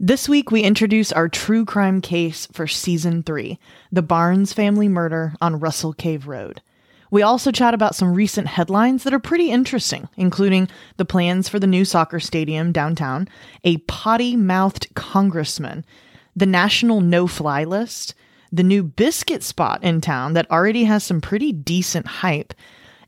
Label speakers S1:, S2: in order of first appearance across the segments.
S1: This week, we introduce our true crime case for season three the Barnes family murder on Russell Cave Road. We also chat about some recent headlines that are pretty interesting, including the plans for the new soccer stadium downtown, a potty mouthed congressman, the national no fly list, the new biscuit spot in town that already has some pretty decent hype,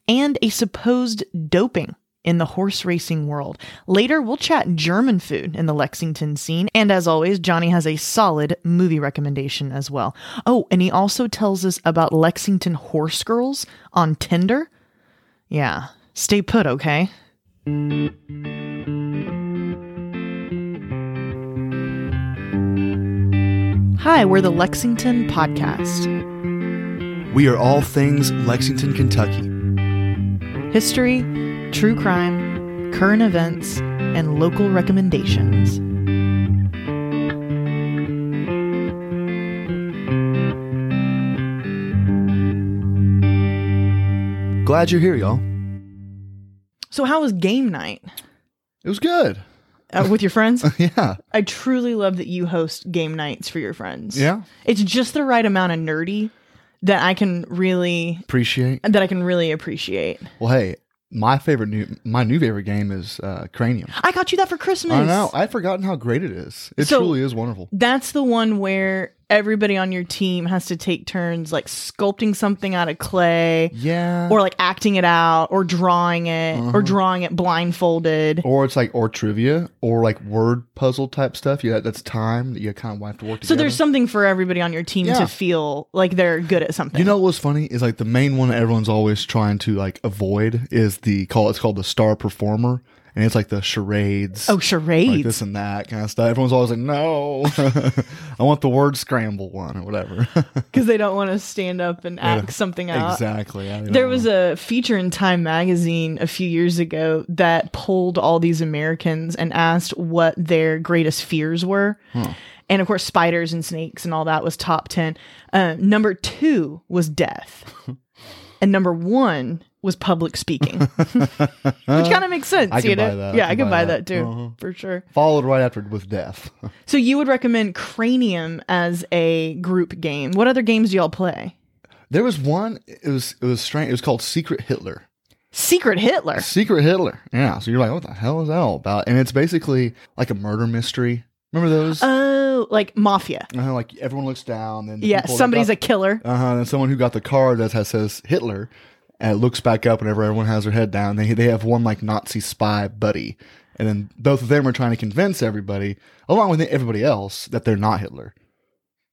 S1: and a supposed doping in the horse racing world. Later, we'll chat German food in the Lexington scene. And as always, Johnny has a solid movie recommendation as well. Oh, and he also tells us about Lexington horse girls on Tinder. Yeah, stay put, okay? Hi, we're the Lexington Podcast.
S2: We are all things Lexington, Kentucky.
S1: History, true crime, current events, and local recommendations.
S2: Glad you're here, y'all.
S1: So, how was game night
S2: It was good.
S1: uh, with your friends?
S2: Yeah.
S1: I truly love that you host game nights for your friends.
S2: Yeah.
S1: It's just the right amount of nerdy that I can really
S2: Appreciate.
S1: that I can really appreciate.
S2: Well, hey, my favorite new my new favorite game is uh, Cranium.
S1: I got you that for Christmas.
S2: I know. I'd forgotten how great it is. It
S1: So-
S2: truly is wonderful.
S1: That's the one where everybody on your team has to take turns like sculpting something out of clay
S2: Yeah.
S1: or like acting it out or drawing it
S2: Uh-huh.
S1: or drawing it blindfolded.
S2: or it's like or trivia or like word puzzle type stuff. Yeah, that's time that you kind of have to work together.
S1: So there's something for everybody on your team
S2: Yeah.
S1: to feel like they're good at something.
S2: You know what's funny is like the main one that everyone's always trying to like avoid is the call. It's called the star performer, and it's like the charades.
S1: oh,
S2: like
S1: charades.
S2: this and that kind of stuff. Everyone's always like, "No, I want the word scramble one or whatever."
S1: Because they don't want to stand up and act something out.
S2: exactly.
S1: There
S2: know.
S1: was a feature in Time magazine a few years ago that polled all these Americans and asked what their greatest fears were. And of course, spiders and snakes and all that was top 10. Uh, number two was death. and number one was public speaking, which kind of makes sense.
S2: I
S1: you
S2: can
S1: know?
S2: buy that.
S1: Yeah, I
S2: can
S1: can buy
S2: buy
S1: that,
S2: that.
S1: too,
S2: Uh-huh.
S1: for sure.
S2: followed right after with death.
S1: So you would recommend Cranium as a group game. What other games do y'all play?
S2: there was one. It was it was strange. It was called Secret Hitler.
S1: Secret Hitler.
S2: Secret Hitler. Yeah. So you're like, what the hell is that all about? And it's basically like a murder mystery. Remember those?
S1: Oh, like Mafia.
S2: uh like everyone looks down. Then
S1: Yeah, somebody's
S2: got-
S1: a killer.
S2: Uh huh. And someone who got the card that has says Hitler, and it looks back up whenever everyone has their head down. They they have one like Nazi spy buddy, and then both of them are trying to convince everybody, along with everybody else, that they're not Hitler.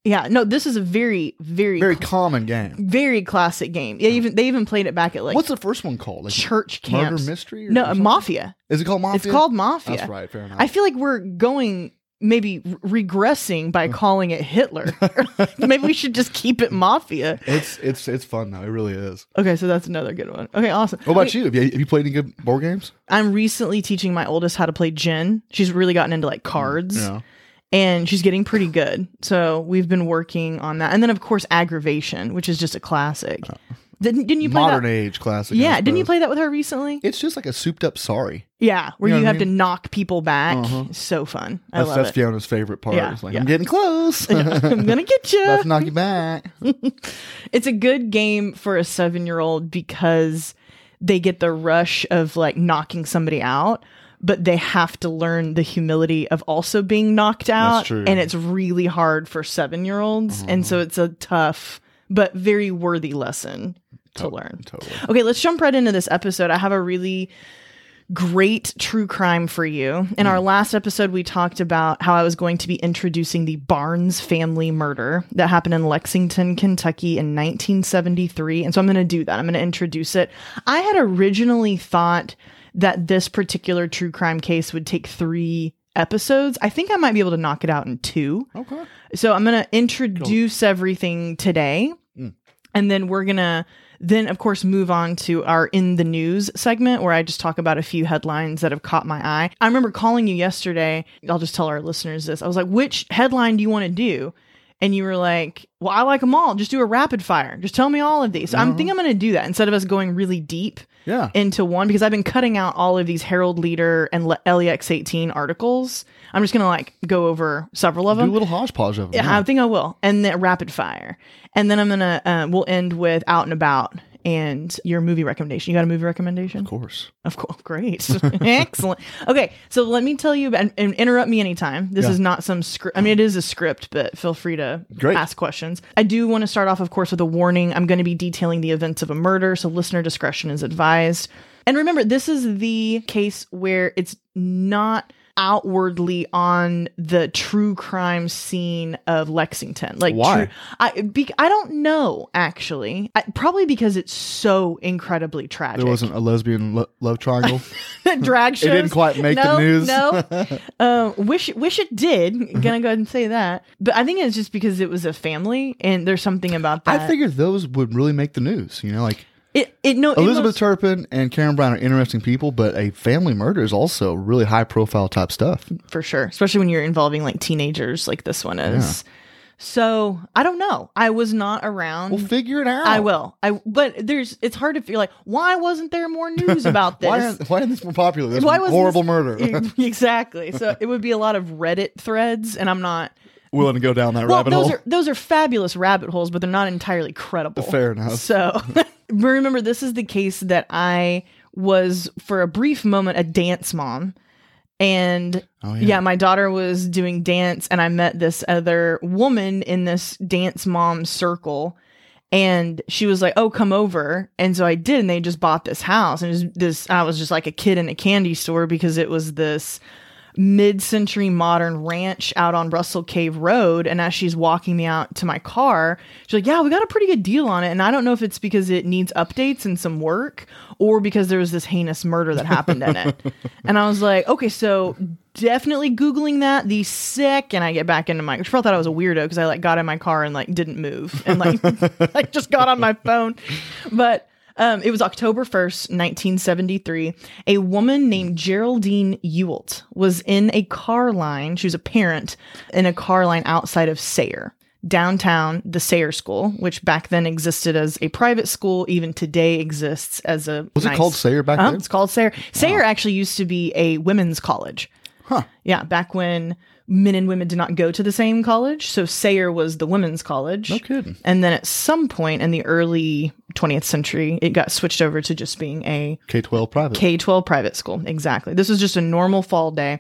S1: Yeah, no, this is a very, very,
S2: Very
S1: very,
S2: common game.
S1: very classic game. Yeah, even they even played it back at like
S2: What's the first one called? Like
S1: church
S2: murder
S1: camps.
S2: mystery? Or
S1: no,
S2: something?
S1: Mafia.
S2: Is it called Mafia?
S1: It's called Mafia.
S2: That's right. Fair enough.
S1: I feel like we're going maybe regressing by calling it Hitler. maybe we should just keep it Mafia.
S2: it's it's it's fun though. It really is.
S1: Okay, so that's another good one. Okay, awesome.
S2: What about
S1: Wait,
S2: you? Have, you? have you played any good board games?
S1: I'm recently teaching my oldest how to play gin. She's really gotten into like mm, cards.
S2: Yeah.
S1: and she's getting pretty good. So we've been working on that, and then of course aggravation, which is just a classic. Didn't, didn't you play
S2: Modern
S1: that?
S2: age classic.
S1: Yeah, didn't you play that with her recently?
S2: It's just like a souped up sorry.
S1: Yeah, where
S2: You know
S1: you
S2: I
S1: have to knock people back.
S2: Uh-huh.
S1: So fun. I
S2: That's,
S1: love
S2: that's
S1: it.
S2: Fiona's favorite part.
S1: Yeah,
S2: It's like
S1: yeah.
S2: I'm getting close.
S1: I'm gonna get you.
S2: Let's knock you back.
S1: It's a good game for a seven year old because they get the rush of like knocking somebody out, but they have to learn the humility of also being knocked out.
S2: true.
S1: And it's really hard for seven year olds. And so it's a tough but very worthy lesson to learn.
S2: Totally.
S1: Okay, let's jump right into this episode. I have a really great true crime for you. In our mm. last episode, we talked about how I was going to be introducing the Barnes family murder that happened in Lexington, Kentucky in 1973. And so I'm going to do that. I'm going to introduce it. I had originally thought that this particular true crime case would take three episodes. I think I might be able to knock it out in two.
S2: Okay.
S1: So I'm going to introduce everything today. And then we're going to then of course move on to our in the news segment where I just talk about a few headlines that have caught my eye. I remember calling you yesterday. I'll just tell our listeners this. I was like, "Which headline do you want to do?" And you were like, "Well, I like them all. Just do a rapid fire. Just tell me all of these." So I
S2: Uh-huh.
S1: think I'm going to do that instead of us going really deep
S2: Yeah.
S1: into one because I've been cutting out all of these Herald Leader and Le- LEX 18 articles. I'm just going to like go over several of them.
S2: Do a little hodgepodge of them.
S1: Yeah, I think I will. And then rapid fire. And then I'm going to, uh, we'll end with out and about and your movie recommendation. You got a movie recommendation?
S2: Of course.
S1: Of course, great, excellent. Okay, so let me tell you, and, and interrupt me anytime. This
S2: Yeah.
S1: is not some script. I mean, it is a script, but feel free to
S2: Great.
S1: ask questions. I do want to start off, of course, with a warning. I'm going to be detailing the events of a murder, so listener discretion is advised. And remember, this is the case where it's not outwardly on the true crime scene of Lexington. Like,
S2: Why?
S1: true- I be, I don't know actually. I, probably because it's so incredibly tragic.
S2: There wasn't a lesbian lo- love triangle.
S1: drag shows.
S2: it didn't quite make
S1: no,
S2: the news.
S1: No, uh, wish wish it did. Gonna go ahead and say that, but I think it's just because it was a family, and there's something about that.
S2: I figured those would really make the news. You know, like
S1: it. It no. it
S2: Elizabeth
S1: most-
S2: Turpin and Karen Brown are interesting people, but a family murder is also really high profile type stuff.
S1: for sure, especially when you're involving like teenagers, like this one is. So I don't know. I was not around.
S2: We'll figure it out.
S1: I will. I but there's. It's hard to feel like why wasn't there more news about this?
S2: Why, why isn't this more popular? This
S1: Why
S2: horrible
S1: this-
S2: murder.
S1: exactly. So it would be a lot of Reddit threads, and I'm not.
S2: Willing to go down that
S1: Well,
S2: rabbit
S1: those
S2: hole.
S1: are those are fabulous rabbit holes, but they're not entirely credible.
S2: Fair enough.
S1: So remember, this is the case that I was for a brief moment a dance mom. And
S2: Oh,
S1: yeah.
S2: yeah.
S1: my daughter was doing dance, and I met this other woman in this dance mom circle. And she was like, "Oh, come over." And so I did, and they just bought this house, and it was this. I was just like a kid in a candy store because it was this mid-century modern ranch out on Russell Cave Road. And as she's walking me out to my car, she's like, "Yeah, we got a pretty good deal on it." And I don't know if it's because it needs updates and some work, or because there was this heinous murder that happened in it. And I was like, "Okay, so." Definitely googling that the sick, and I get back into my. She felt that I was a weirdo because I like got in my car and like didn't move and like like just got on my phone, but um, it was October 1st, 1973. A woman named Geraldine Ewell was in a car line. She was a parent in a car line outside of Sayre. Downtown, the Sayre School, which back then existed as a private school, even today exists as a.
S2: Was it called Sayre back
S1: Uh,
S2: then?
S1: It's called Sayre. Sayre actually used to be a women's college.
S2: Huh.
S1: Yeah, back when men and women did not go to the same college. So Sayre was the women's college.
S2: No kidding.
S1: And then at some point in the early 20th century, it got switched over to just being a
S2: K twelve private.
S1: K 12 private school. Exactly. This was just a normal fall day.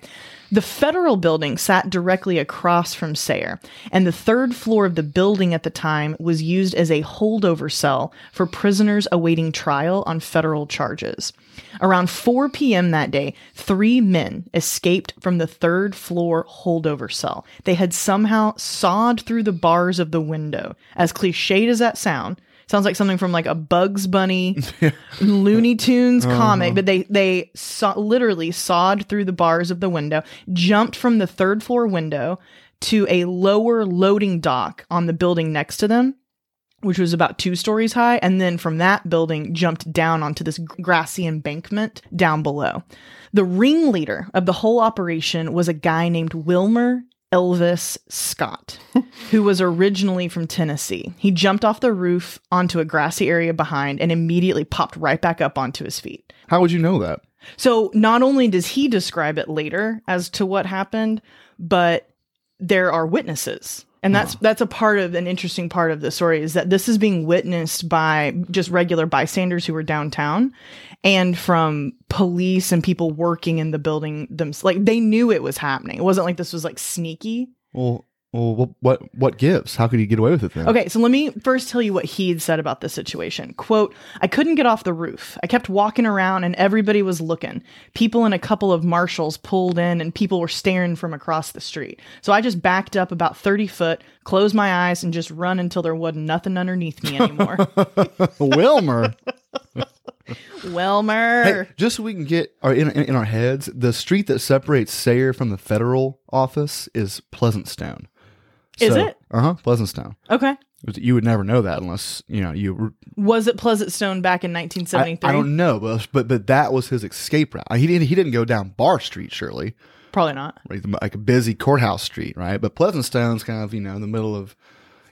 S1: The federal building sat directly across from Sayre, and the third floor of the building at the time was used as a holdover cell for prisoners awaiting trial on federal charges. Around 4 p.m. that day, three men escaped from the third floor holdover cell. They had somehow sawed through the bars of the window. As cliched as that sound, sounds like something from like a Bugs Bunny Looney Tunes uh-huh. comic, but they they saw, literally sawed through the bars of the window, jumped from the third floor window to a lower loading dock on the building next to them, which was about two stories high, and then from that building jumped down onto this grassy embankment down below. The ringleader of the whole operation was a guy named Wilmer Elvis Scott, who was originally from Tennessee. He jumped off the roof onto a grassy area behind and immediately popped right back up onto his feet.
S2: How would you know that?
S1: So not only does he describe it later as to what happened, but there are witnesses. And that's that's a part of an interesting part of the story is that this is being witnessed by just regular bystanders who were downtown and from police and people working in the building them like they knew it was happening. It wasn't like this was like sneaky.
S2: Well, well, what what, what gives? How could he get away with it then?
S1: Okay, so let me first tell you what he had said about the situation. Quote, I couldn't get off the roof. I kept walking around and everybody was looking. People and a couple of marshals pulled in and people were staring from across the street. So I just backed up about 30 foot, closed my eyes, and just run until there wasn't nothing underneath me anymore.
S2: Wilmer.
S1: Wilmer.
S2: Hey, just so we can get our in, in, in our heads, the street that separates Sayre from the federal office is Pleasant Stone.
S1: Is it?
S2: Uh huh. Pleasant Stone.
S1: Okay.
S2: You would never know that unless you know you.
S1: Was it Pleasant Stone back in 1973?
S2: I don't know, but, but but that was his escape route. He didn't he didn't go down Barr Street, surely,
S1: Probably not.
S2: like a busy courthouse street, right? But Pleasant Stone's kind of you know in the middle of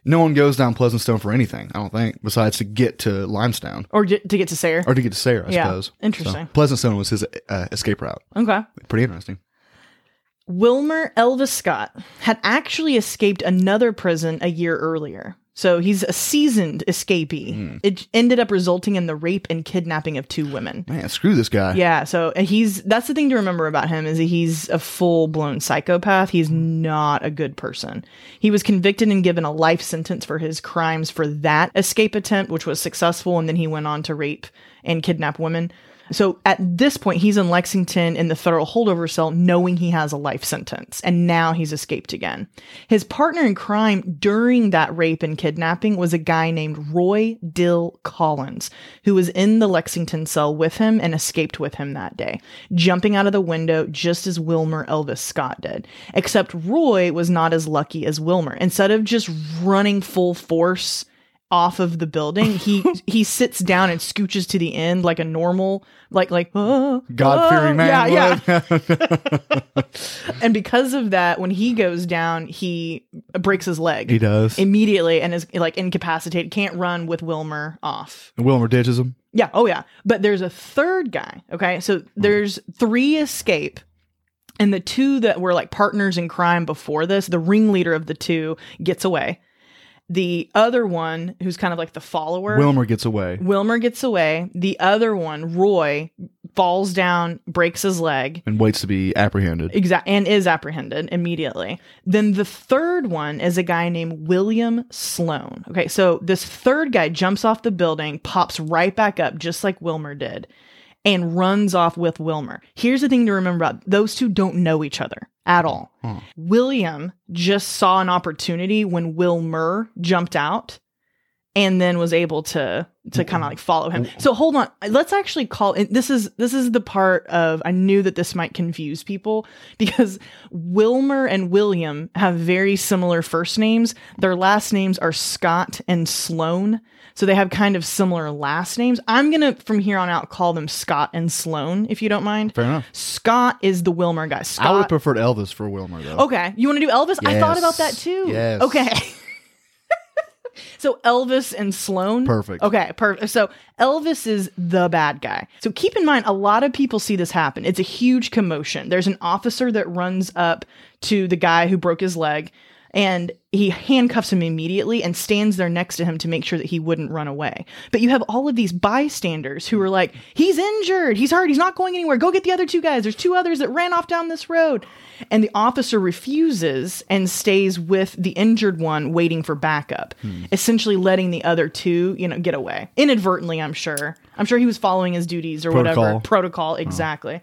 S2: No one goes down Pleasant Stone for anything, I don't think, besides to get to Limestone
S1: Or to get to Sayre.
S2: or to get to Sayre, I
S1: Yeah,
S2: suppose.
S1: interesting.
S2: So, Pleasant Stone was his uh, escape route.
S1: Okay.
S2: Pretty interesting.
S1: Wilmer Elvis Scott had actually escaped another prison a year earlier. So he's a seasoned escapee. Hmm. It ended up resulting in the rape and kidnapping of two women.
S2: Man, screw this guy.
S1: Yeah, so uh, he's that's the thing to remember about him is that he's a full-blown psychopath. He's not a good person. He was convicted and given a life sentence for his crimes for that escape attempt which was successful and then he went on to rape and kidnap women. So at this point he's in Lexington in the federal holdover cell knowing he has a life sentence and now he's escaped again. His partner in crime during that rape and kidnapping was a guy named Roy Dill Collins who was in the Lexington cell with him and escaped with him that day, jumping out of the window just as Wilmer Elvis Scott did. Except Roy was not as lucky as Wilmer. Instead of just running full force off of the building, he he sits down and scooches to the end like a normal like like uh,
S2: God-fearing
S1: uh,
S2: man.
S1: Yeah, yeah. And because of that, when he goes down, he breaks his leg
S2: he does.
S1: immediately and is like incapacitated, can't run with Wilmer off.
S2: And Wilmer ditches him.
S1: Yeah, oh yeah. But there's a third guy, okay? So there's three escape and the two that were like partners in crime before this, the ringleader of the two gets away. The other one, who's kind of like the follower,
S2: Wilmer gets away.
S1: Wilmer gets away. The other one, Roy, falls down, breaks his leg.
S2: and waits to be apprehended.
S1: Exact and is apprehended immediately. Then the third one is a guy named William Sloan. Okay, so this third guy jumps off the building, pops right back up, just like Wilmer did, and runs off with Wilmer. Here's the thing to remember about those two don't know each other at all.
S2: Huh.
S1: William just saw an opportunity when Wilmer jumped out and then was able to to kind of like follow him. So hold on, let's actually call it this is this is the part of I knew that this might confuse people because Wilmer and William have very similar first names. Their last names are Scott and Sloan. So they have kind of similar last names. I'm going to from here on out call them Scott and Sloan if you don't mind.
S2: Fair enough.
S1: Scott is the Wilmer guy.
S2: I would
S1: Scott
S2: have preferred Elvis for Wilmer though.
S1: Okay, you want to do Elvis? I thought about that too.
S2: Yes.
S1: Okay. so Elvis and Sloan.
S2: Perfect.
S1: Okay, perfect. So Elvis is the bad guy. So keep in mind, a lot of people see this happen. It's a huge commotion. There's an officer that runs up to the guy who broke his leg. And he handcuffs him immediately and stands there next to him to make sure that he wouldn't run away. But you have all of these bystanders who are like, he's injured, he's hurt, he's not going anywhere. Go get the other two guys. There's two others that ran off down this road. And the officer refuses and stays with the injured one waiting for backup, hmm. essentially letting the other two, you know, get away. Inadvertently, I'm sure. I'm sure he was following his duties or whatever.
S2: Protocol.
S1: Protocol, oh. exactly.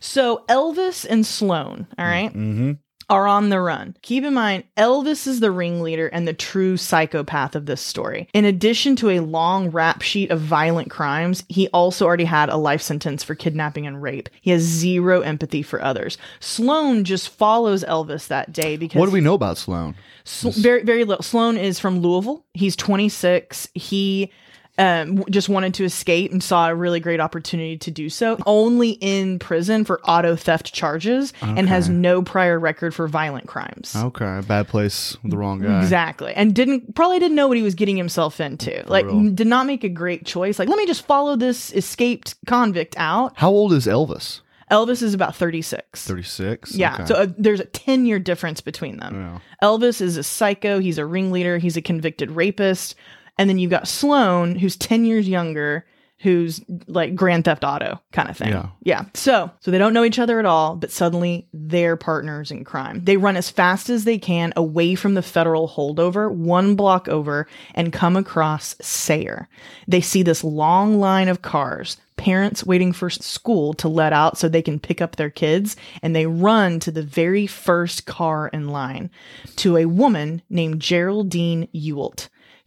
S1: So Elvis and Sloan, all right, mm-hmm. Are on the run. Keep in mind, Elvis is the ringleader and the true psychopath of this story. In addition to a long rap sheet of violent crimes, he also already had a life sentence for kidnapping and rape. He has zero empathy for others. Sloan just follows Elvis that day because
S2: What do we know about Sloan?
S1: Sl- very very little. Sloan is from Louisville. He's 26. He um, just wanted to escape and saw a really great opportunity to do so. Only in prison for auto theft charges and has no prior record for violent crimes.
S2: Okay, bad place with the wrong guy.
S1: Exactly. And didn't probably didn't know what he was getting himself into. like
S2: real.
S1: did not make a great choice. Like let me just follow this escaped convict out.
S2: How old is Elvis?
S1: Elvis is about 36.
S2: Thirty six.
S1: Yeah, so uh, there's a 10 year difference between them.
S2: Yeah.
S1: Elvis is a psycho, he's a ringleader, he's a convicted rapist. And then you've got Sloan, who's 10 years younger, who's like Grand Theft Auto kind of thing.
S2: Yeah.
S1: Yeah. So, so they don't know each other at all, but suddenly they're partners in crime. They run as fast as they can away from the federal holdover, one block over, and come across Sayre. They see this long line of cars, parents waiting for school to let out so they can pick up their kids, and they run to the very first car in line to a woman named Geraldine Ewell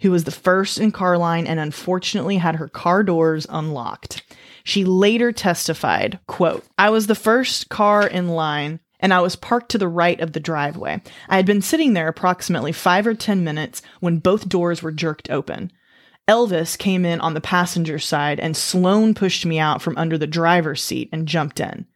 S1: who was the first in car line and unfortunately had her car doors unlocked. She later testified, quote, I was the first car in line and I was parked to the right of the driveway. I had been sitting there approximately five or 10 minutes when both doors were jerked open. Elvis came in on the passenger side and Sloan pushed me out from under the driver's seat and jumped in.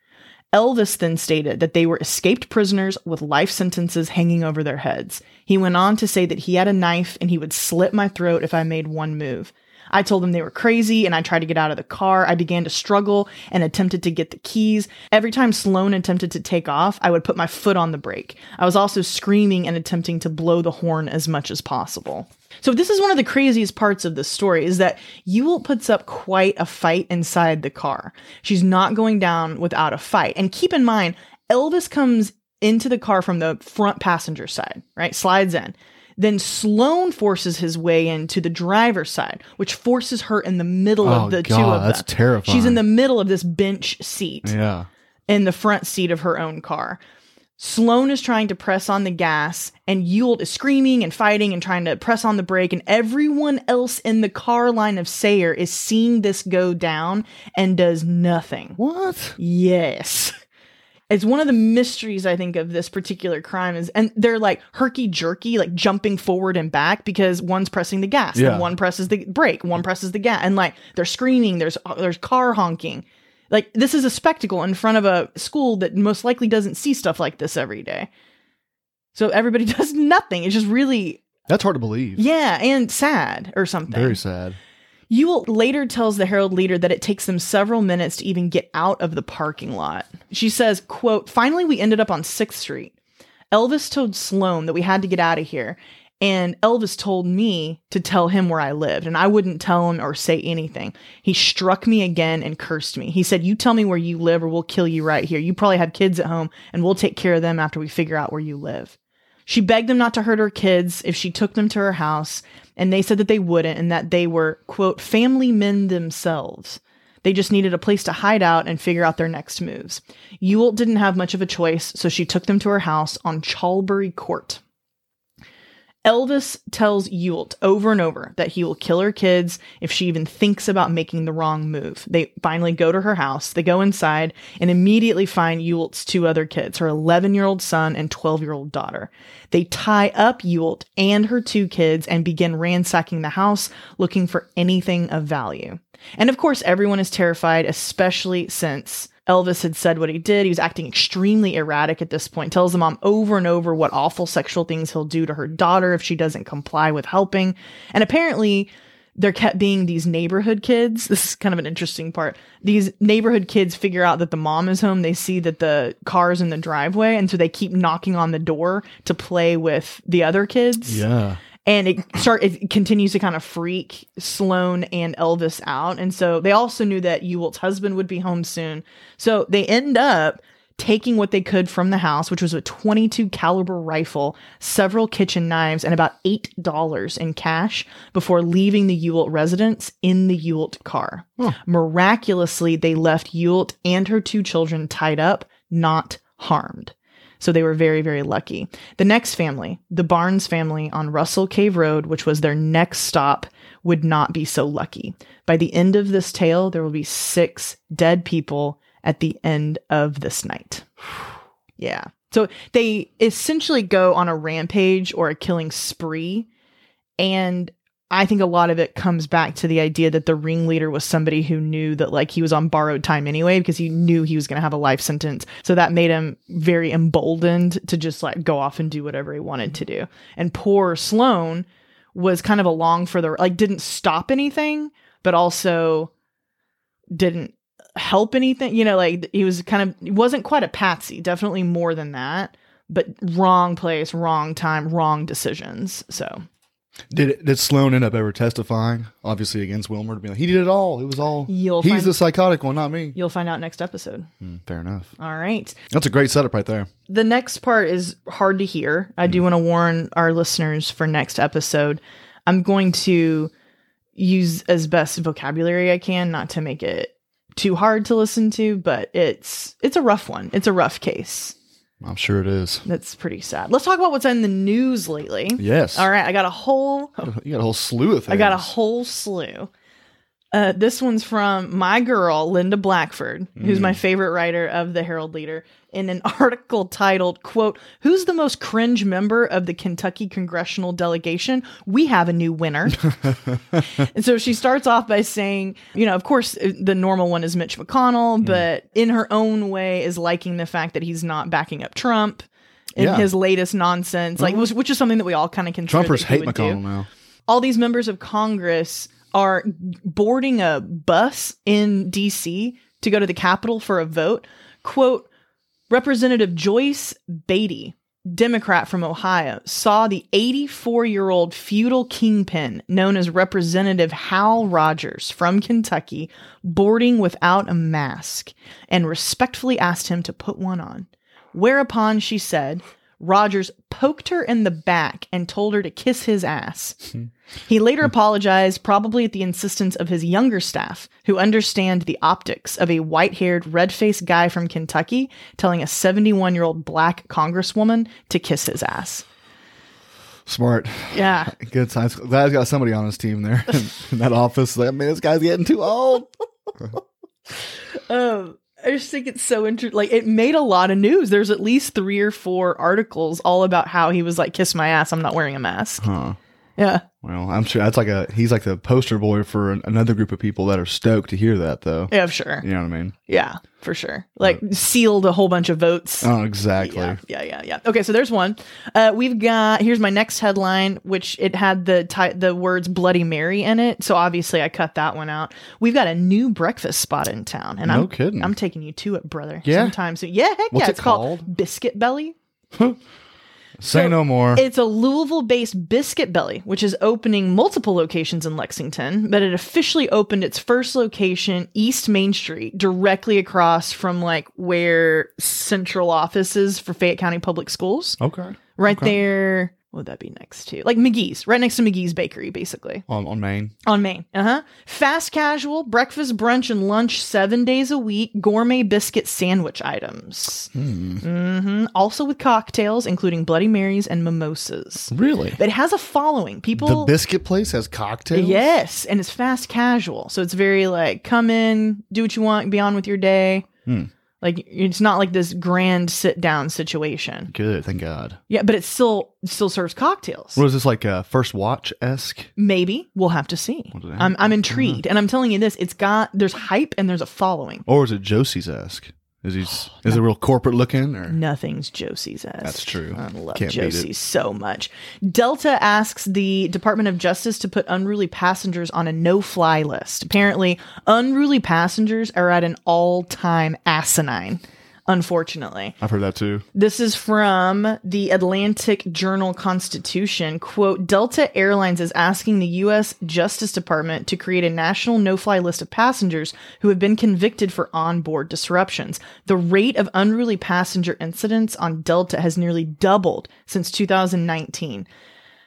S1: Elvis then stated that they were escaped prisoners with life sentences hanging over their heads. He went on to say that he had a knife and he would slit my throat if I made one move. I told them they were crazy and I tried to get out of the car. I began to struggle and attempted to get the keys. Every time Sloan attempted to take off, I would put my foot on the brake. I was also screaming and attempting to blow the horn as much as possible. So this is one of the craziest parts of the story is that Ewell puts up quite a fight inside the car. She's not going down without a fight. And keep in mind, Elvis comes into the car from the front passenger side, right? Slides in. Then Sloan forces his way into the driver's side, which forces her in the middle
S2: Oh,
S1: of the two
S2: God,
S1: of
S2: that's
S1: them.
S2: terrifying.
S1: She's in the middle of this bench seat
S2: Yeah.
S1: in the front seat of her own car. Sloan is trying to press on the gas, and Ewell is screaming and fighting and trying to press on the brake, and everyone else in the car line of Sayre is seeing this go down and does nothing.
S2: What?
S1: Yes. It's one of the mysteries I think of this particular crime is and they're like herky jerky, like jumping forward and back because one's pressing the gas
S2: Yeah.
S1: and one presses the brake, one presses the gas, and like they're screaming, there's uh, there's car honking. Like this is a spectacle in front of a school that most likely doesn't see stuff like this every day. So everybody does nothing. It's just really
S2: That's hard to believe.
S1: yeah, and sad or something.
S2: Very sad.
S1: Ewell later tells the Herald leader that it takes them several minutes to even get out of the parking lot. She says, quote, finally we ended up on 6th Street. Elvis told Sloan that we had to get out of here, and Elvis told me to tell him where I lived, and I wouldn't tell him or say anything. He struck me again and cursed me. He said, You tell me where you live, or we'll kill you right here. You probably have kids at home, and we'll take care of them after we figure out where you live. She begged them not to hurt her kids if she took them to her house, and they said that they wouldn't and that they were, quote, family men themselves. They just needed a place to hide out and figure out their next moves. Ewell didn't have much of a choice, so she took them to her house on Chalbury Court. Elvis tells Ewell over and over that he will kill her kids if she even thinks about making the wrong move. They finally go to her house, they go inside, and immediately find Ewell's two other kids, her 11 year old son and 12 year old daughter. They tie up Ewell and her two kids and begin ransacking the house looking for anything of value. And of course, everyone is terrified, especially since Elvis had said what he did. He was acting extremely erratic at this point, tells the mom over and over what awful sexual things he'll do to her daughter if she doesn't comply with helping. And apparently, there kept being these neighborhood kids. This is kind of an interesting part. These neighborhood kids figure out that the mom is home. They see that the car's in the driveway, and so they keep knocking on the door to play with the other kids
S2: Yeah.
S1: And it start it continues to kind of freak Sloan and Elvis out. And so they also knew that Ewell's husband would be home soon. So they end up taking what they could from the house, which was a 22 caliber rifle, several kitchen knives, and about $8 in cash before leaving the Ewell residence in the Ewell car. Miraculously, they left Ewell and her two children tied up, not harmed. So they were very, very lucky. The next family, the Barnes family on Russell Cave Road, which was their next stop, would not be so lucky. By the end of this tale, there will be six dead people at the end of this night. Yeah. So they essentially go on a rampage or a killing spree. And I think a lot of it comes back to the idea that the ringleader was somebody who knew that like he was on borrowed time anyway because he knew he was going to have a life sentence. So that made him very emboldened to just like go off and do whatever he wanted to do. And poor Sloan was kind of along for the like didn't stop anything, but also didn't help anything. You know, like he was kind of wasn't quite a patsy, definitely more than that, but wrong place, wrong time, wrong decisions. So
S2: Did did Sloan end up ever testifying, obviously against Wilmer, to be like he did it all? It was all
S1: You'll
S2: he's
S1: find-
S2: the psychotic one, not me.
S1: you'll find out next episode.
S2: Hmm, fair enough.
S1: All right.
S2: That's a great setup right there.
S1: The next part is hard to hear. I do want to warn our listeners for next episode. I'm going to use as best vocabulary I can, not to make it too hard to listen to, but it's it's a rough one. It's a rough case.
S2: I'm sure it is.
S1: That's pretty sad. Let's talk about what's in the news lately.
S2: Yes.
S1: All right, I got a whole
S2: You got a whole slew of things.
S1: I got a whole slew. Uh, this one's from my girl, Linda Blackford, who's my favorite writer of the Herald Leader, in an article titled, quote, Who's the most cringe member of the Kentucky congressional delegation? We have a new winner. and so she starts off by saying, you know, of course, uh, the normal one is Mitch McConnell, but in her own way is liking the fact that he's not backing up Trump in
S2: Yeah.
S1: his latest nonsense, like, which, which is something that we all kind of consider.
S2: Trumpers hate
S1: would do
S2: McConnell now.
S1: all these members of Congress are boarding a bus in DC to go to the Capitol for a vote. Quote Representative Joyce Beatty, Democrat from Ohio, saw the 84 year old feudal kingpin known as Representative Hal Rogers from Kentucky boarding without a mask and respectfully asked him to put one on. Whereupon she said, Rogers poked her in the back and told her to kiss his ass. He later apologized, probably at the insistence of his younger staff, who understand the optics of a white haired, red faced guy from Kentucky telling a 71 year old black congresswoman to kiss his ass.
S2: Smart.
S1: Yeah.
S2: Good science. Glad he's got somebody on his team there in that office. Like, man, this guy's getting too old.
S1: Um, I just think it's so interesting. Like, it made a lot of news. There's at least three or four articles all about how he was like, kiss my ass. I'm not wearing a mask.
S2: Huh.
S1: Yeah.
S2: Well, I'm sure that's like a he's like the poster boy for an, another group of people that are stoked to hear that, though.
S1: Yeah, for sure.
S2: You know what I mean?
S1: Yeah, for sure. Like, sealed a whole bunch of votes.
S2: Oh, exactly.
S1: Yeah, yeah, yeah, yeah. Okay, so there's one. Uh, we've got here's my next headline, which it had the ti- the words Bloody Mary in it. So obviously I cut that one out. We've got a new breakfast spot in town, and
S2: No
S1: I'm
S2: kidding.
S1: I'm taking you to it, brother.
S2: Yeah?
S1: sometime soon. Yeah, heck
S2: What's
S1: yeah.
S2: it
S1: It's called?
S2: called?
S1: Biscuit Belly.
S2: Say
S1: So,
S2: no more.
S1: It's a Louisville based Biscuit Belly, which is opening multiple locations in Lexington, but it officially opened its first location East Main Street, directly across from like where central office is for Fayette County Public Schools.
S2: okay.
S1: Right
S2: Okay.
S1: there. Would that be next to? Like McGee's, right next to McGee's Bakery, basically.
S2: On on Main.
S1: On Main. Uh huh. Fast casual, breakfast, brunch, and lunch seven days a week, gourmet biscuit sandwich items. hmm Also with cocktails, including Bloody Marys and mimosas.
S2: Really?
S1: It has a following. People.
S2: The biscuit place has cocktails.
S1: Yes, and it's fast casual. So it's very like come in, do what you want, be on with your day.
S2: Hmm.
S1: Like it's not like this grand sit down situation.
S2: Good. Thank God.
S1: Yeah, but it still still serves cocktails.
S2: What is this like? A first watch esque?
S1: Maybe we'll have to see.
S2: What does it
S1: I'm? I'm intrigued, and I'm telling you this: it's got there's hype and there's a following.
S2: Or is it Josie's esque? Is he? Oh, is it real corporate looking? Or
S1: Nothing's Josie's as.
S2: That's true.
S1: I love
S2: Can't.
S1: Josie so much. Delta asks the Department of Justice to put unruly passengers on a no-fly list. Apparently, unruly passengers are at an all-time asinine. Unfortunately.
S2: I've heard that too.
S1: This is from the Atlantic Journal Constitution. Quote Delta Airlines is asking the U.S. Justice Department to create a national no fly list of passengers who have been convicted for onboard disruptions. The rate of unruly passenger incidents on Delta has nearly doubled since 2019.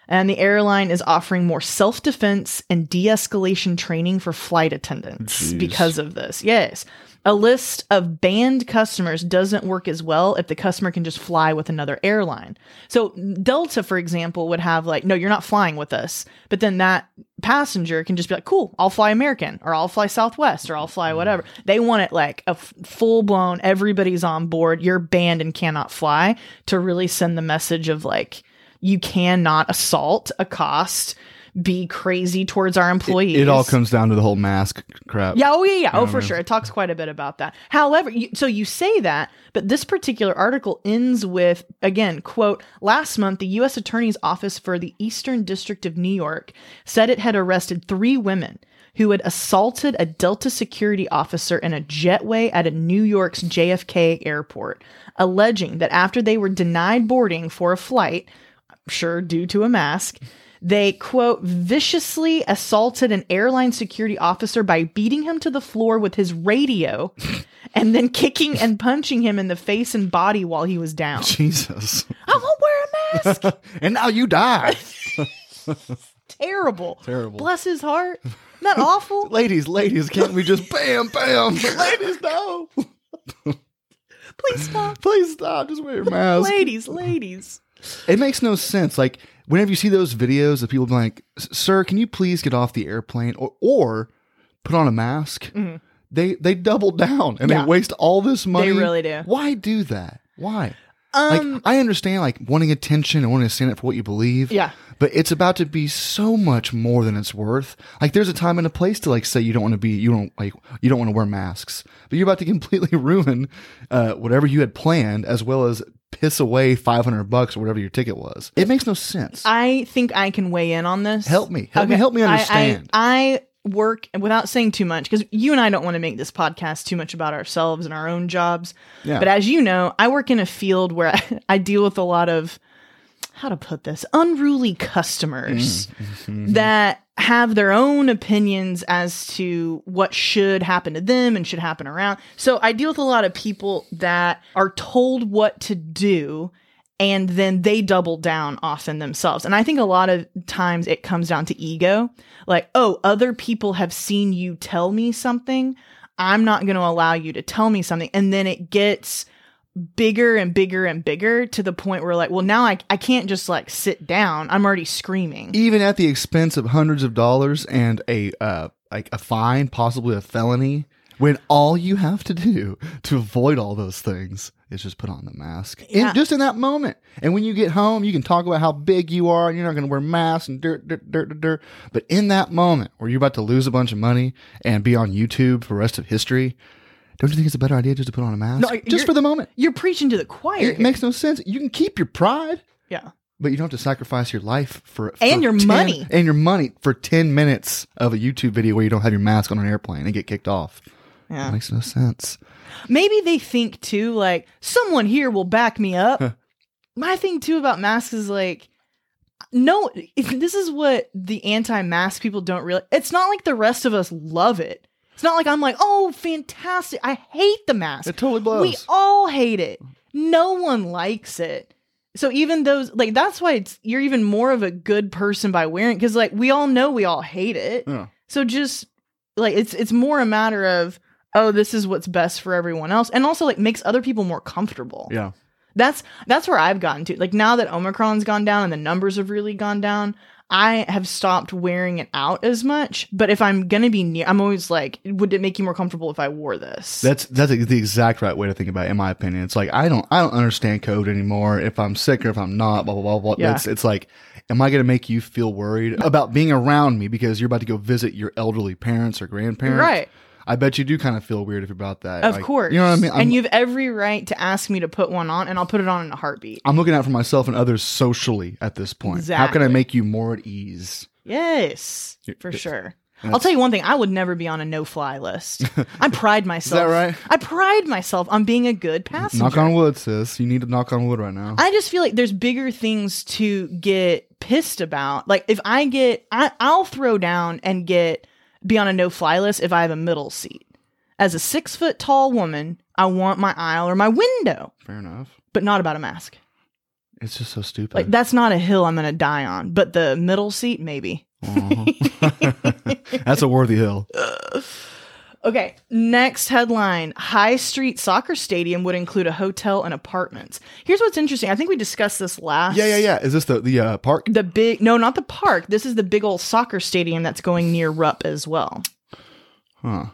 S1: And the airline is offering more self defense and de escalation training for flight attendants
S2: Jeez.
S1: because of this. Yes. A list of banned customers doesn't work as well if the customer can just fly with another airline. So, Delta, for example, would have like, no, you're not flying with us. But then that passenger can just be like, cool, I'll fly American or I'll fly Southwest or I'll fly mm. whatever. They want it like a f- full blown, everybody's on board, you're banned and cannot fly to really send the message of like, you cannot assault, accost, be crazy towards our employees.
S2: It all comes down to the whole mask crap.
S1: Yeah, oh yeah, yeah. Oh,
S2: know
S1: for
S2: I mean?
S1: sure. It talks quite a bit about that. However, you, so you say that, but this particular article ends with again, quote, last month the US Attorney's Office for the Eastern District of New York said it had arrested 3 women who had assaulted a Delta security officer in a jetway at a New York's JFK airport, alleging that after they were denied boarding for a flight, sure due to a mask, they, quote, viciously assaulted an airline security officer by beating him to the floor with his radio and then kicking and punching him in the face and body while he was down.
S2: Jesus.
S1: I won't wear a mask.
S2: and now you die.
S1: Terrible.
S2: Terrible.
S1: Bless his heart. That awful?
S2: ladies, ladies, can't we just bam, bam? ladies, no.
S1: Please stop.
S2: Please stop. Just wear your mask.
S1: Ladies, ladies.
S2: It makes no sense. Like whenever you see those videos of people being like, "Sir, can you please get off the airplane?" or or put on a mask, they they double down and
S1: Mm-hmm. Yeah.
S2: they waste all this money.
S1: They really do.
S2: Why do that? Why?
S1: Um,
S2: like I understand like wanting attention and wanting to stand up for what you believe.
S1: Yeah.
S2: But it's about to be so much more than it's worth. Like there's a time and a place to like say you don't want to be you don't like you don't want to wear masks. But you're about to completely ruin uh, whatever you had planned as well as piss away 500 bucks or whatever your ticket was. It makes no sense.
S1: I think I can weigh in on this.
S2: Help me. Help me- help me
S1: I- I-
S2: understand.
S1: I, work without saying too much because you and I don't want to make this podcast too much about ourselves and our own jobs.
S2: Yeah.
S1: But as you know, I work in a field where I, I deal with a lot of how to put this unruly customers
S2: Mm-hmm.
S1: that have their own opinions as to what should happen to them and should happen around. So I deal with a lot of people that are told what to do and then they double down often themselves. And I think a lot of times it comes down to ego. Like, oh, other people have seen you tell me something. I'm not going to allow you to tell me something. And then it gets bigger and bigger and bigger to the point where like, well, now I, I can't just like sit down. I'm already screaming.
S2: Even at the expense of hundreds of dollars and a uh, like a fine, possibly a felony, when all you have to do to avoid all those things is just put on the mask. In- just in that moment. And when you get home, you can talk about how big you are and you're not going to wear masks and dirt, dirt, dirt, dirt, dirt. But in that moment where you're about to lose a bunch of money and be on YouTube for the rest of history, don't you think it's a better idea just to put on a mask?
S1: No,
S2: just for the moment.
S1: You're preaching to the choir.
S2: It
S1: here.
S2: makes no sense. You can keep your pride.
S1: yeah.
S2: But you don't have to sacrifice your life for
S1: And
S2: for
S1: your
S2: 10
S1: money.
S2: and your money for ten minutes of a YouTube video where you don't have your mask on an airplane and get kicked off.
S1: Yeah.
S2: Makes no sense.
S1: Maybe they think too, like, someone here will back me up. My thing too about masks is like, no, if this is what the anti mask people don't realize. It's not like the rest of us love it. It's not like I'm like, oh, fantastic. I hate the mask.
S2: It totally blows.
S1: We all hate it. No one likes it. So even those like that's why it's you're even more of a good person by wearing because like we all know we all hate it.
S2: Yeah.
S1: So just like it's it's more a matter of oh this is what's best for everyone else and also like makes other people more comfortable.
S2: Yeah.
S1: That's that's where I've gotten to. Like now that Omicron's gone down and the numbers have really gone down, I have stopped wearing it out as much. But if I'm gonna be near, I'm always like, would it make you more comfortable if I wore this?
S2: That's that's the exact right way to think about it, in my opinion. It's like I don't I don't understand code anymore. If I'm sick or if I'm not, blah blah blah blah.
S1: Yeah.
S2: It's it's like, am I gonna make you feel worried about being around me because you're about to go visit your elderly parents or grandparents?
S1: right.
S2: I bet you do kind of feel weird if you're about that.
S1: Of
S2: Like,
S1: course.
S2: You know what I mean? I'm,
S1: and you have every right to ask me to put one on, and I'll put it on in a heartbeat.
S2: I'm looking out for myself and others socially at this point. How can I make you more at ease?
S1: Yes, for
S2: it's-
S1: sure. I'll tell you one thing: I would never be on a no-fly list. I pride myself.
S2: Is that right?
S1: I pride myself on being a good passenger.
S2: Knock on wood, sis. You need to knock on wood right now.
S1: I just feel like there's bigger things to get pissed about. Like if I get, I, I'll throw down and get be on a no-fly list if I have a middle seat. As a six foot tall woman, I want my aisle or my window,
S2: Fair enough.
S1: but not about a mask.
S2: It's just so stupid.
S1: Like that's not a hill I'm gonna die on. But the middle seat, maybe.
S2: Uh-huh. That's a worthy hill.
S1: Okay, next headline High Street Soccer Stadium would include a hotel and apartments. Here's what's interesting. I think we discussed this last.
S2: Yeah, yeah, yeah. Is this the the uh, park?
S1: The big, no, not the park. This is the big old soccer stadium that's going near Rupp as well.
S2: Huh.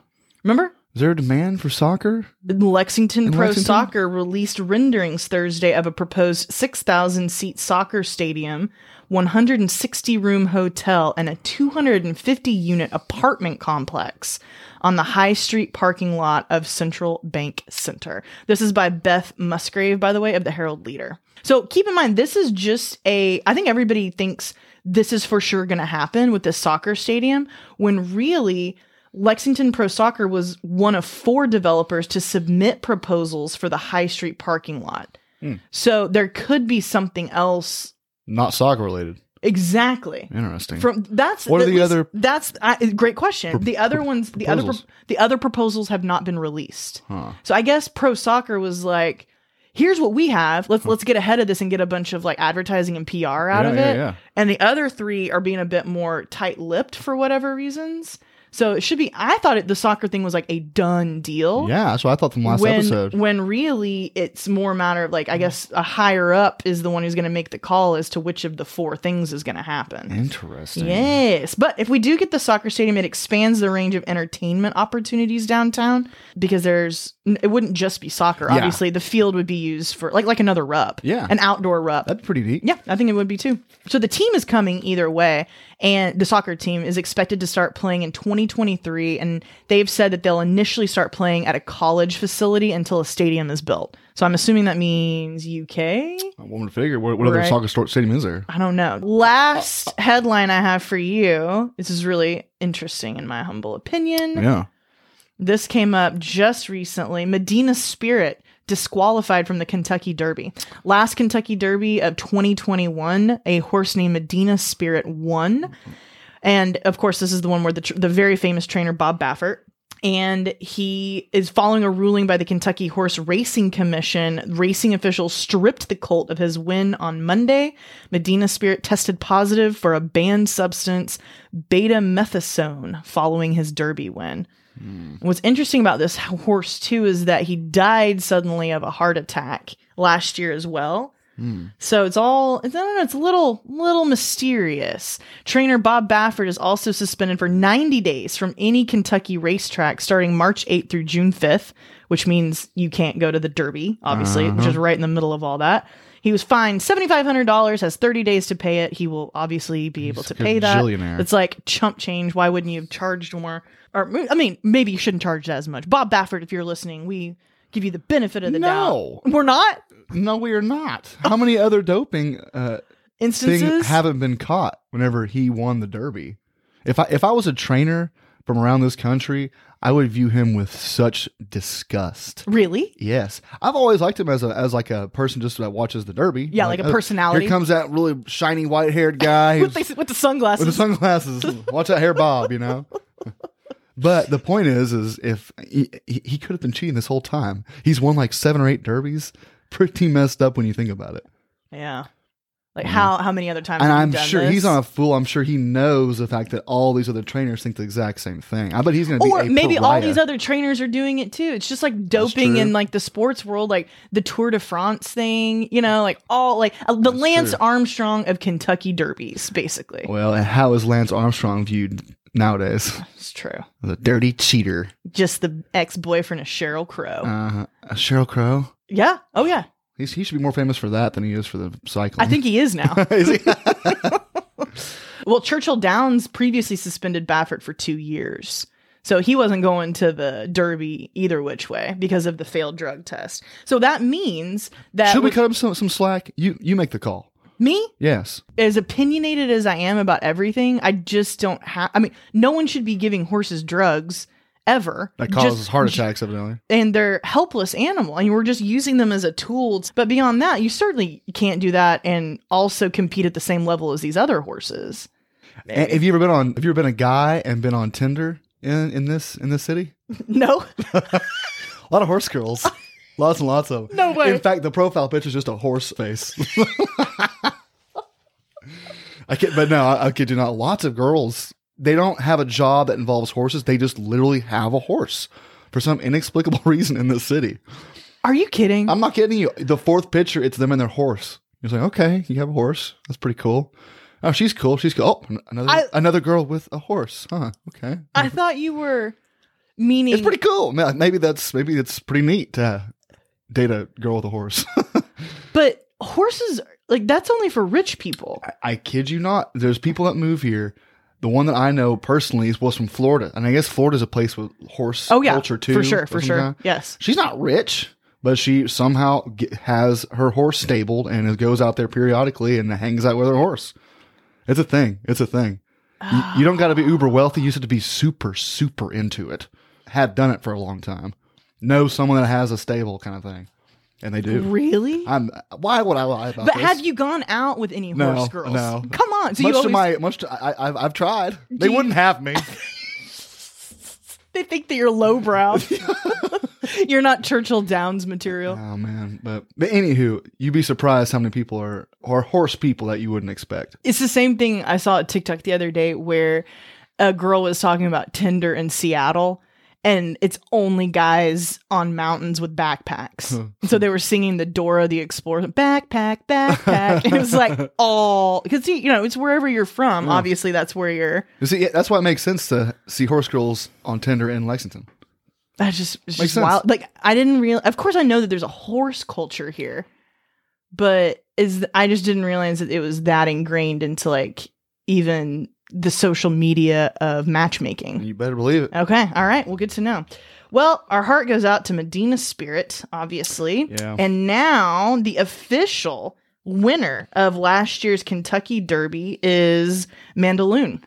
S1: Remember?
S2: Is there a demand for soccer?
S1: Lexington
S2: In
S1: Pro
S2: Lexington?
S1: Soccer released renderings Thursday of a proposed 6,000 seat soccer stadium, 160 room hotel, and a 250 unit apartment complex on the High Street parking lot of Central Bank Center. This is by Beth Musgrave, by the way, of the Herald Leader. So keep in mind, this is just a, I think everybody thinks this is for sure going to happen with this soccer stadium, when really, Lexington Pro Soccer was one of four developers to submit proposals for the High Street parking lot.
S2: Hmm.
S1: So there could be something else.
S2: Not soccer related.
S1: Exactly.
S2: Interesting.
S1: From that's
S2: What are the
S1: least-
S2: other-
S1: That's I great question. the other ones, the other pro-
S2: proposals?
S1: the other proposals have not been released.
S2: huh.
S1: So I guess Pro Soccer was like, here's what we have. Let's let's get ahead of this and get a bunch of like advertising and PR out
S2: Yeah,
S1: of it.
S2: yeah.
S1: And the other three are being a bit more tight-lipped for whatever reasons. So it should be. I thought it, the soccer thing was like a done deal.
S2: Yeah, that's what I thought from last
S1: when
S2: episode.
S1: when really it's more a matter of like I guess a higher up is the one who's going to make the call as to which of the four things is going to happen.
S2: Interesting.
S1: Yes, but if we do get the soccer stadium, it expands the range of entertainment opportunities downtown because there's it wouldn't just be soccer.
S2: Yeah.
S1: Obviously, the field would be used for like like another Rupp,
S2: Yeah.
S1: an outdoor Rupp.
S2: That'd be pretty neat.
S1: Yeah, I think it would be too. So the team is coming either way, and the soccer team is expected to start playing in 2023. And they've said that they'll initially start playing at a college facility until a stadium is built. So I'm assuming that means UK.
S2: I wanted to figure what, what other
S1: Right.
S2: soccer store stadium is there?
S1: I don't know. Last headline I have for you. This is really interesting, in my humble opinion.
S2: Yeah.
S1: This came up just recently. Medina Spirit disqualified from the Kentucky Derby. Last Kentucky Derby of 2021, a horse named Medina Spirit won. And of course, this is the one where the, tr- the very famous trainer Bob Baffert. And he is following a ruling by the Kentucky Horse Racing Commission. Racing officials stripped the colt of his win on Monday. Medina Spirit tested positive for a banned substance, betamethasone, following his Derby win. What's interesting about this horse too is that he died suddenly of a heart attack last year as well. So it's all it's, I don't know, it's a little little mysterious. Trainer Bob Baffert is also suspended for 90 days from any Kentucky racetrack starting March 8th through June 5th, which means you can't go to the Derby, obviously, which is right in the middle of all that. He was fined $7,500, has 30 days to pay it. He will obviously be able to
S2: a
S1: pay that. It's like chump change. Why wouldn't you have charged more? Or I mean, maybe you shouldn't charge that as much. Bob Baffert, if you're listening, we give you the benefit of the
S2: No.
S1: doubt. We're not
S2: No, we are not. How many other doping uh,
S1: instances.
S2: haven't been caught whenever he won the Derby? If I if I was a trainer from around this country, I would view him with such disgust.
S1: really?
S2: Yes, I've always liked him as a as like a person just that watches the Derby.
S1: Yeah, like a
S2: uh,
S1: personality.
S2: Here comes that really shiny white haired guy
S1: With the, with the sunglasses.
S2: with the sunglasses. Watch that hair, Bob. You know. But the point is, is if he, he he could have been cheating this whole time. He's won like seven or eight derbies. Pretty messed up when you think about it.
S1: yeah. Like how how many other times?
S2: And I'm sure
S1: this?
S2: he's not a fool. I'm sure he knows the fact that all these other trainers think the exact same thing. I bet he's going to be
S1: Or maybe all these other trainers are doing it too. It's just like doping in like the sports world, like the Tour de France thing. You know, like all like uh, the Lance
S2: true.
S1: Armstrong of Kentucky derbies, basically.
S2: Well, and how is Lance Armstrong viewed nowadays?
S1: It's true.
S2: The dirty cheater.
S1: Just the ex boyfriend of Sheryl Crow.
S2: Uh, huh. Sheryl Crow.
S1: Yeah. Oh yeah.
S2: He's, he should be more famous for that than he is for the cycling.
S1: I think he is now.
S2: Is he?
S1: Well, Churchill Downs previously suspended Baffert for two years. So he wasn't going to the Derby either which way because of the failed drug test. So that means that
S2: Should we cut him some, some slack? You you make the call.
S1: me,
S2: Yes.
S1: as opinionated as I am about everything, I just don't have. I mean, no one should be giving horses drugs ever.
S2: That
S1: Just-
S2: causes heart attacks, evidently.
S1: and they're helpless animal and we're just using them as a tool but beyond that you certainly can't do that and also compete at the same level as these other horses
S2: have you ever been on? Have you ever been a guy and been on Tinder in in this in this city?
S1: no
S2: A lot of horse girls. lots and lots of.
S1: No way.
S2: In fact, the profile picture is just a horse face. I kid, but no, I, I kid you not. Lots of girls. They don't have a job that involves horses. They just literally have a horse for some inexplicable reason in this city.
S1: are you kidding
S2: I'm not kidding you. The fourth picture, it's them and their horse. You're like, okay, you have a horse. That's pretty cool. Oh, she's cool. She's cool. Oh, another
S1: I-
S2: another girl with a horse. Huh. Okay.
S1: i thought you were meaning
S2: It's pretty cool. Maybe that's maybe it's pretty neat to date a girl with a horse.
S1: but horses like that's only for rich people
S2: I kid you not. There's people that move here. The one that I know personally is was from Florida, and I guess Florida's a place with horse
S1: oh yeah
S2: culture too.
S1: for sure for sure
S2: kind.
S1: yes
S2: She's not rich, but she somehow get, has her horse stabled and goes out there periodically and hangs out with her horse. It's a thing. It's a thing. You, you don't got to be uber wealthy. You just have to be super, super into it. Have done it for a long time. Know someone that has a stable kind of thing, and they do.
S1: really
S2: I'm. Why would I lie about
S1: but
S2: this?
S1: have you gone out with any
S2: No,
S1: horse girls
S2: no.
S1: come on so
S2: much to
S1: always,
S2: my much to I, I've I've tried. They
S1: you-
S2: wouldn't have me.
S1: they think that you're lowbrow you're not churchill downs material
S2: oh man, but but anywho, you'd be surprised how many people are are horse people that you wouldn't expect.
S1: It's the same thing I saw at TikTok the other day where a girl was talking about Tinder in Seattle and it's only guys on mountains with backpacks. Hmm. so they were singing the Dora the Explorer backpack, backpack. it was like all because you know it's wherever you're from. Hmm. Obviously, that's where you're.
S2: You see, yeah, that's why it makes sense to see horse girls on Tinder in Lexington.
S1: That's just it's
S2: Makes
S1: just
S2: sense.
S1: wild. Like I didn't real. Of course, I know that there's a horse culture here, but is I just didn't realize that it was that ingrained into like even the social media of matchmaking.
S2: You better believe it.
S1: Okay. All right. Well, good to know. Well, our heart goes out to Medina Spirit, obviously.
S2: Yeah.
S1: And now the official winner of last year's Kentucky Derby is Mandaloun,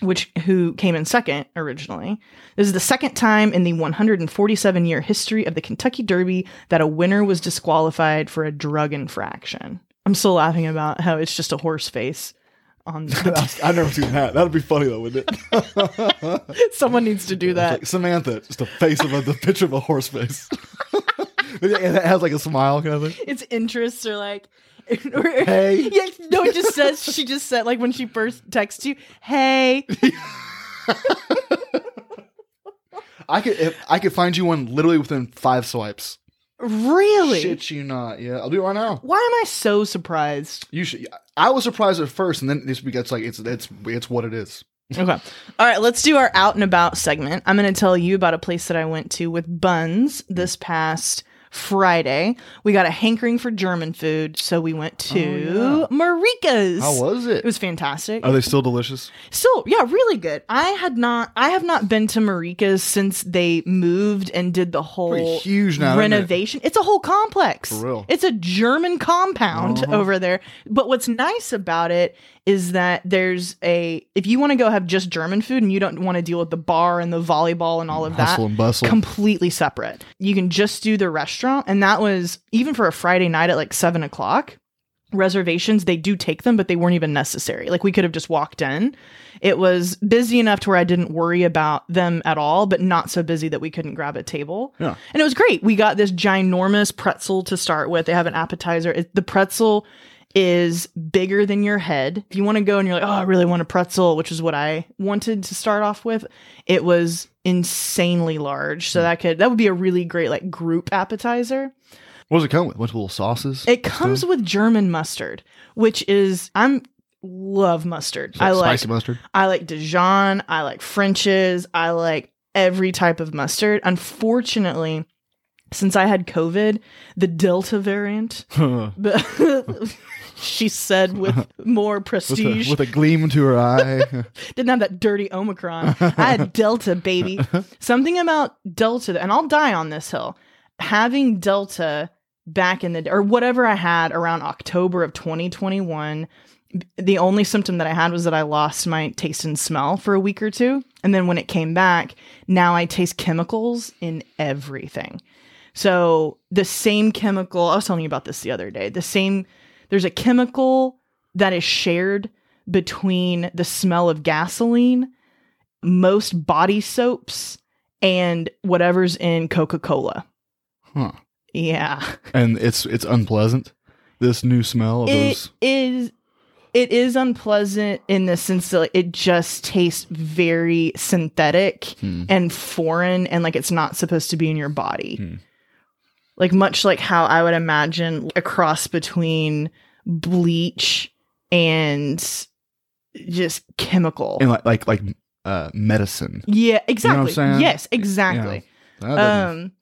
S1: which who came in second originally. This is the second time in the 147 year history of the Kentucky Derby that a winner was disqualified for a drug infraction. I'm still laughing about how it's just a horse face on
S2: I've never seen that. That'd be funny though, wouldn't it?
S1: someone needs to do that.
S2: Like Samantha, just a face of a the picture of a horse face. and it has like a smile kind of thing.
S1: its interests are like
S2: Hey.
S1: yeah no it just says she just said like when she first texts you hey
S2: I could if I could find you one literally within five swipes.
S1: Really
S2: Shit you not. Yeah, I'll do it right now.
S1: why am i so surprised
S2: You should I was surprised at first and then this gets like it's it's it's what it is.
S1: okay all right let's do our out and about segment i'm going to tell you about a place that i went to with buns this past friday we got a hankering for german food so we went to marikka's
S2: How was it?
S1: it was fantastic
S2: Are they still delicious?
S1: Still, yeah, really good. I had not, I have not been to Marikka's since they moved and did the whole
S2: Pretty huge now, isn't it?
S1: renovation. It's a whole complex.
S2: For real.
S1: It's a German compound
S2: Uh-huh.
S1: over there. But what's nice about it is that there's a, if you want to go have just German food and you don't want to deal with the bar and the volleyball and all of that,
S2: Hustle and bustle.
S1: completely separate. You can just do the restaurant, and that was even for a Friday night at like seven o'clock. Reservations, they do take them, but they weren't even necessary. Like we could have just walked in. It was busy enough to where I didn't worry about them at all, but not so busy that we couldn't grab a table.
S2: Yeah.
S1: And it was great. We got this ginormous pretzel to start with. They have an appetizer. It, the pretzel is bigger than your head. If you want to go and you're like, oh, I really want a pretzel, which is what I wanted to start off with, it was insanely large. So hmm. that could that would be a really great like group appetizer.
S2: What does it come with? Bunch of little sauces?
S1: It comes with German mustard, which is I'm love mustard. I like
S2: spicy mustard.
S1: I like Dijon. I like French's. I like every type of mustard. Unfortunately, since I had COVID, the Delta variant, she said with more
S2: with, a,
S1: prestige,
S2: with a gleam to her eye.
S1: didn't have that dirty Omicron. I had Delta, baby. Something about Delta, and I'll die on this hill. Having Delta back in the or whatever I had around October of 2021, the only symptom that I had was that I lost my taste and smell for a week or two. And then when it came back, now I taste chemicals in everything. So the same chemical, I was telling you about this the other day. The same, there's a chemical that is shared between the smell of gasoline, most body soaps, and whatever's in Coca Cola.
S2: huh.
S1: Yeah.
S2: And it's it's unpleasant. This new smell of
S1: It
S2: those.
S1: is it is unpleasant in the sense that it just tastes very synthetic
S2: Hmm.
S1: and foreign and like it's not supposed to be in your body.
S2: Hmm.
S1: Like much like how I would imagine a cross between bleach and just chemical.
S2: And like like like uh, medicine.
S1: yeah, exactly.
S2: saying?
S1: Yes, exactly.
S2: Doesn't-
S1: Um,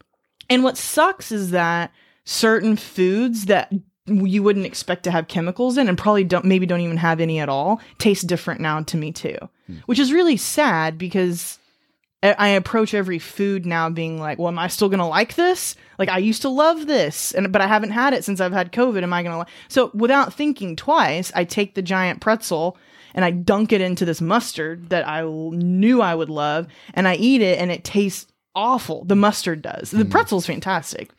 S1: and what sucks is that certain foods that you wouldn't expect to have chemicals in and probably don't maybe don't even have any at all taste different now to me too
S2: Hmm.
S1: which is really sad because I I approach every food now being like, well, am I still gonna like this? Like I used to love this, and but I haven't had it since I've had COVID. Am I gonna like? So without thinking twice, I take the giant pretzel and I dunk it into this mustard that I knew I would love, and I eat it, and it tastes awful. The mustard does. The hmm. pretzel's fantastic,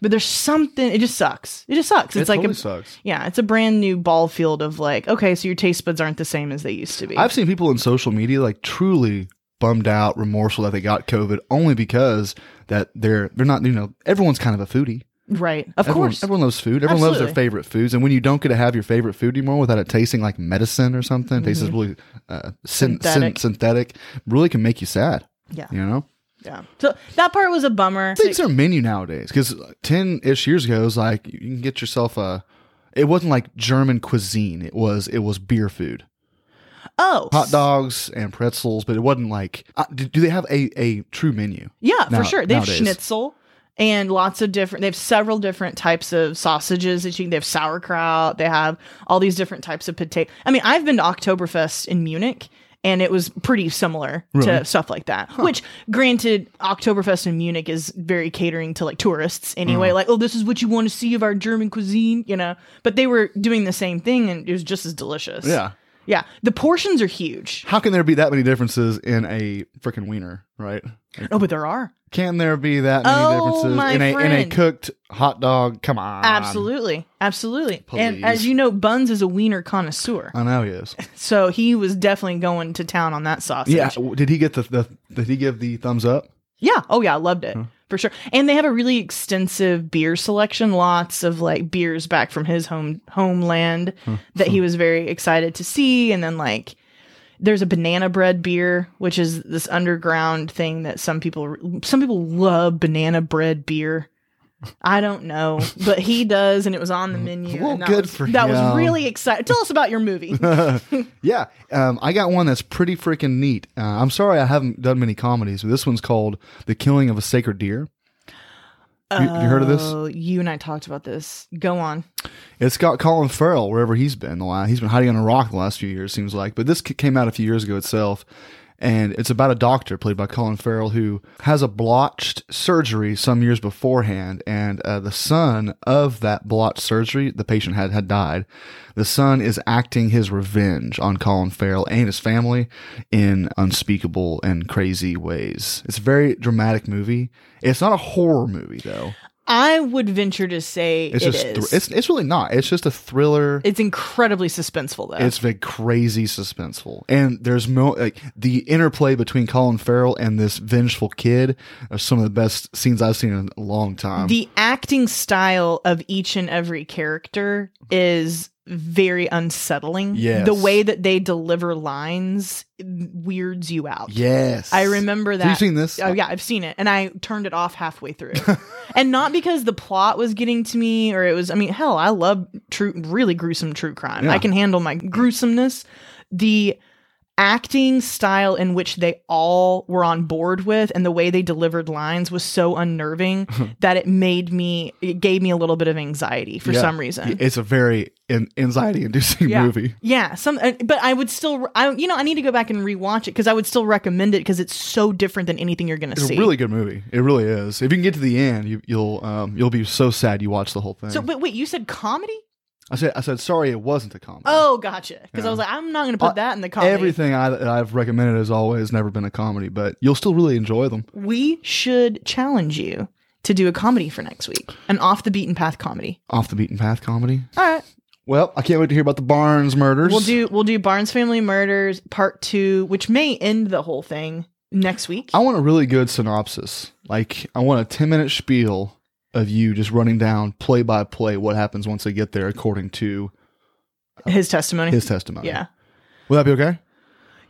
S1: but there's something. It just sucks. It just sucks. It's
S2: it
S1: like
S2: totally
S1: a,
S2: sucks.
S1: yeah, it's a brand new ball field of like, okay, so your taste buds aren't the same as they used to be.
S2: I've seen people in social media like truly bummed out, remorseful that they got COVID only because that they're they're not you know everyone's kind of a foodie.
S1: Right. Of
S2: Everyone,
S1: course.
S2: everyone loves food. Everyone loves their favorite foods, and when you don't get to have your favorite food anymore without it tasting like medicine or something, it tastes really uh, syn-
S1: Mm-hmm. Synthetic.
S2: syn- synthetic, really can make you sad.
S1: Yeah.
S2: You know,
S1: Yeah. So that part was a bummer.
S2: things are menu nowadays because ten ish years ago, it was like you can get yourself a. It wasn't like German cuisine. It was it was beer food,
S1: Oh.
S2: hot dogs and pretzels, but it wasn't like. Uh, do, they have a a true menu?
S1: Yeah,
S2: now-
S1: for sure. They have
S2: nowadays.
S1: schnitzel and lots of different. They have several different types of sausages that you. They have sauerkraut. They have all these different types of potato. I mean, I've been to Oktoberfest in Munich. And it was pretty similar to stuff like that. Which, granted, Oktoberfest in Munich is very catering to like tourists anyway.
S2: Mm.
S1: Like, oh, this is what you want to see of our German cuisine, you know. But they were doing the same thing, and it was just as delicious.
S2: Yeah.
S1: Yeah. The portions are huge.
S2: How can there be that many differences in a freaking wiener, right?
S1: Oh, but there are.
S2: Can there be that many
S1: Oh,
S2: differences
S1: my
S2: in a in a cooked hot dog? Come on,
S1: Absolutely, absolutely. And as you know, Buns is a wiener connoisseur,
S2: I know he is.
S1: so he was definitely going to town on that sausage.
S2: Yeah, did he get the, the did he give the thumbs up?
S1: yeah. Oh yeah, I loved it for sure. And they have a really extensive beer selection, lots of like beers back from his home homeland hmm. that he hmm. was very excited to see. And then like. There's a banana bread beer, which is this underground thing that some people some people love banana bread beer. I don't know, but he does, and it was on the menu.
S2: Well,
S1: that
S2: good
S1: was,
S2: for
S1: that was really exciting. Tell us about your movie.
S2: Yeah, um, I got one that's pretty freaking neat. Uh, I'm sorry I haven't done many comedies, but this one's called "The Killing of a Sacred Deer." You, you heard of this?
S1: Oh, you and I talked about this. Go on.
S2: It's got Colin Farrell wherever he's been. The last, he's been hiding on a rock the last few years, seems like. But this came out a few years ago itself, and it's about a doctor played by Colin Farrell who has a blotched surgery some years beforehand, and uh, the son of that blotched surgery, the patient had had died. The son is acting his revenge on Colin Farrell and his family in unspeakable and crazy ways. It's a very dramatic movie. It's not a horror movie though.
S1: I would venture to say
S2: It's
S1: it
S2: just
S1: is.
S2: thr- it's it's really not. It's just a thriller.
S1: It's incredibly suspenseful, though.
S2: It's very crazy suspenseful, and there's mo like the interplay between Colin Farrell and this vengeful kid are some of the best scenes I've seen in a long time.
S1: the acting style of each and every character is very unsettling.
S2: Yes.
S1: The way that they deliver lines weirds you out.
S2: yes,
S1: I remember that.
S2: Have you seen this?
S1: Oh yeah, I've seen it, and I turned it off halfway through, and not because the plot was getting to me, or it was. I mean, hell, I love true, really gruesome true crime.
S2: Yeah.
S1: I can handle my gruesomeness. The acting style in which they all were on board with, and the way they delivered lines was so unnerving that it made me. It gave me a little bit of anxiety for
S2: Yeah.
S1: some reason.
S2: It's a very in- anxiety-inducing
S1: Yeah.
S2: movie.
S1: Yeah, some, uh, but I would still, I, you know, I need to go back and rewatch it because I would still recommend it because it's so different than anything you're going to see.
S2: It's
S1: see.
S2: a really good movie. It really is. If you can get to the end, you, you'll um, you'll be so sad you watch the whole thing.
S1: So, but wait, you said comedy?
S2: I said I said sorry, it wasn't a comedy.
S1: Oh, gotcha. Because I was like, I'm not going to put
S2: Uh,
S1: that in the comedy.
S2: Everything I, that I've recommended has always never been a comedy, but you'll still really enjoy them.
S1: We should challenge you to do a comedy for next week, an off the beaten path comedy.
S2: Off the beaten path comedy.
S1: All right,
S2: Well, I can't wait to hear about the Barnes murders.
S1: we'll do we'll do Barnes Family Murders Part Two, which may end the whole thing next week.
S2: I want a really good synopsis. Like, I want a 10 minute spiel of you just running down play by play what happens once they get there according to uh,
S1: His testimony.
S2: his testimony.
S1: yeah.
S2: Will that be okay?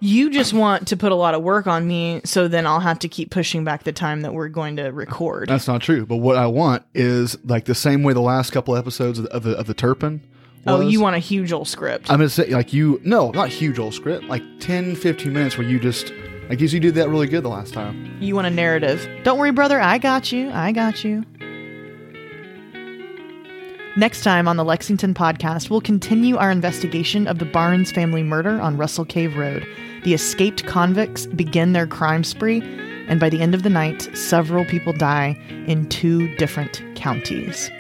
S1: You just want to put a lot of work on me, so then I'll have to keep pushing back the time that we're going to record.
S2: That's not true. But what I want is like the same way the last couple episodes of the, of the, of the Turpin.
S1: oh, you want a huge old script?
S2: I'm gonna say like you no, not huge old script, like 10, 15 minutes where you just I guess you did that really good the last time.
S1: You want a narrative. Don't worry, brother. I got you. I got you. Next time on the Lexington podcast, we'll continue our investigation of the Barnes family murder on Russell Cave Road. The escaped convicts begin their crime spree, and by the end of the night, several people die in two different counties.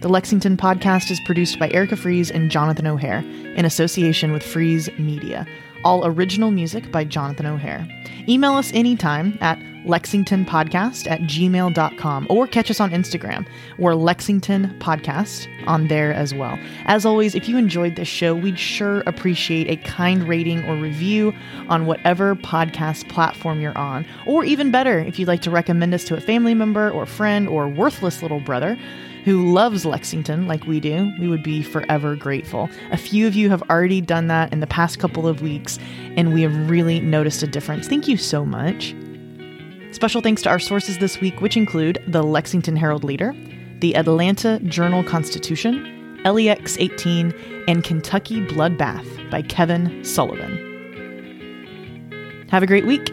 S1: The Lexington podcast is produced by Erica Fries and Jonathan O'Hare in association with Fries Media. All original music by Jonathan O'Hare. Email us anytime at lexingtonpodcast at gmail.com or catch us on Instagram. We're Lexington Podcast on there as well. As always, if you enjoyed this show, we'd sure appreciate a kind rating or review on whatever podcast platform you're on. Or even better, if you'd like to recommend us to a family member or friend or worthless little brother who loves Lexington like we do, we would be forever grateful. A few of you have already done that in the past couple of weeks, and we have really noticed a difference. Thank you so much. Special thanks to our sources this week, which include the Lexington Herald Leader, the Atlanta Journal Constitution, LEX 18, and Kentucky Bloodbath by Kevin Sullivan. Have a great week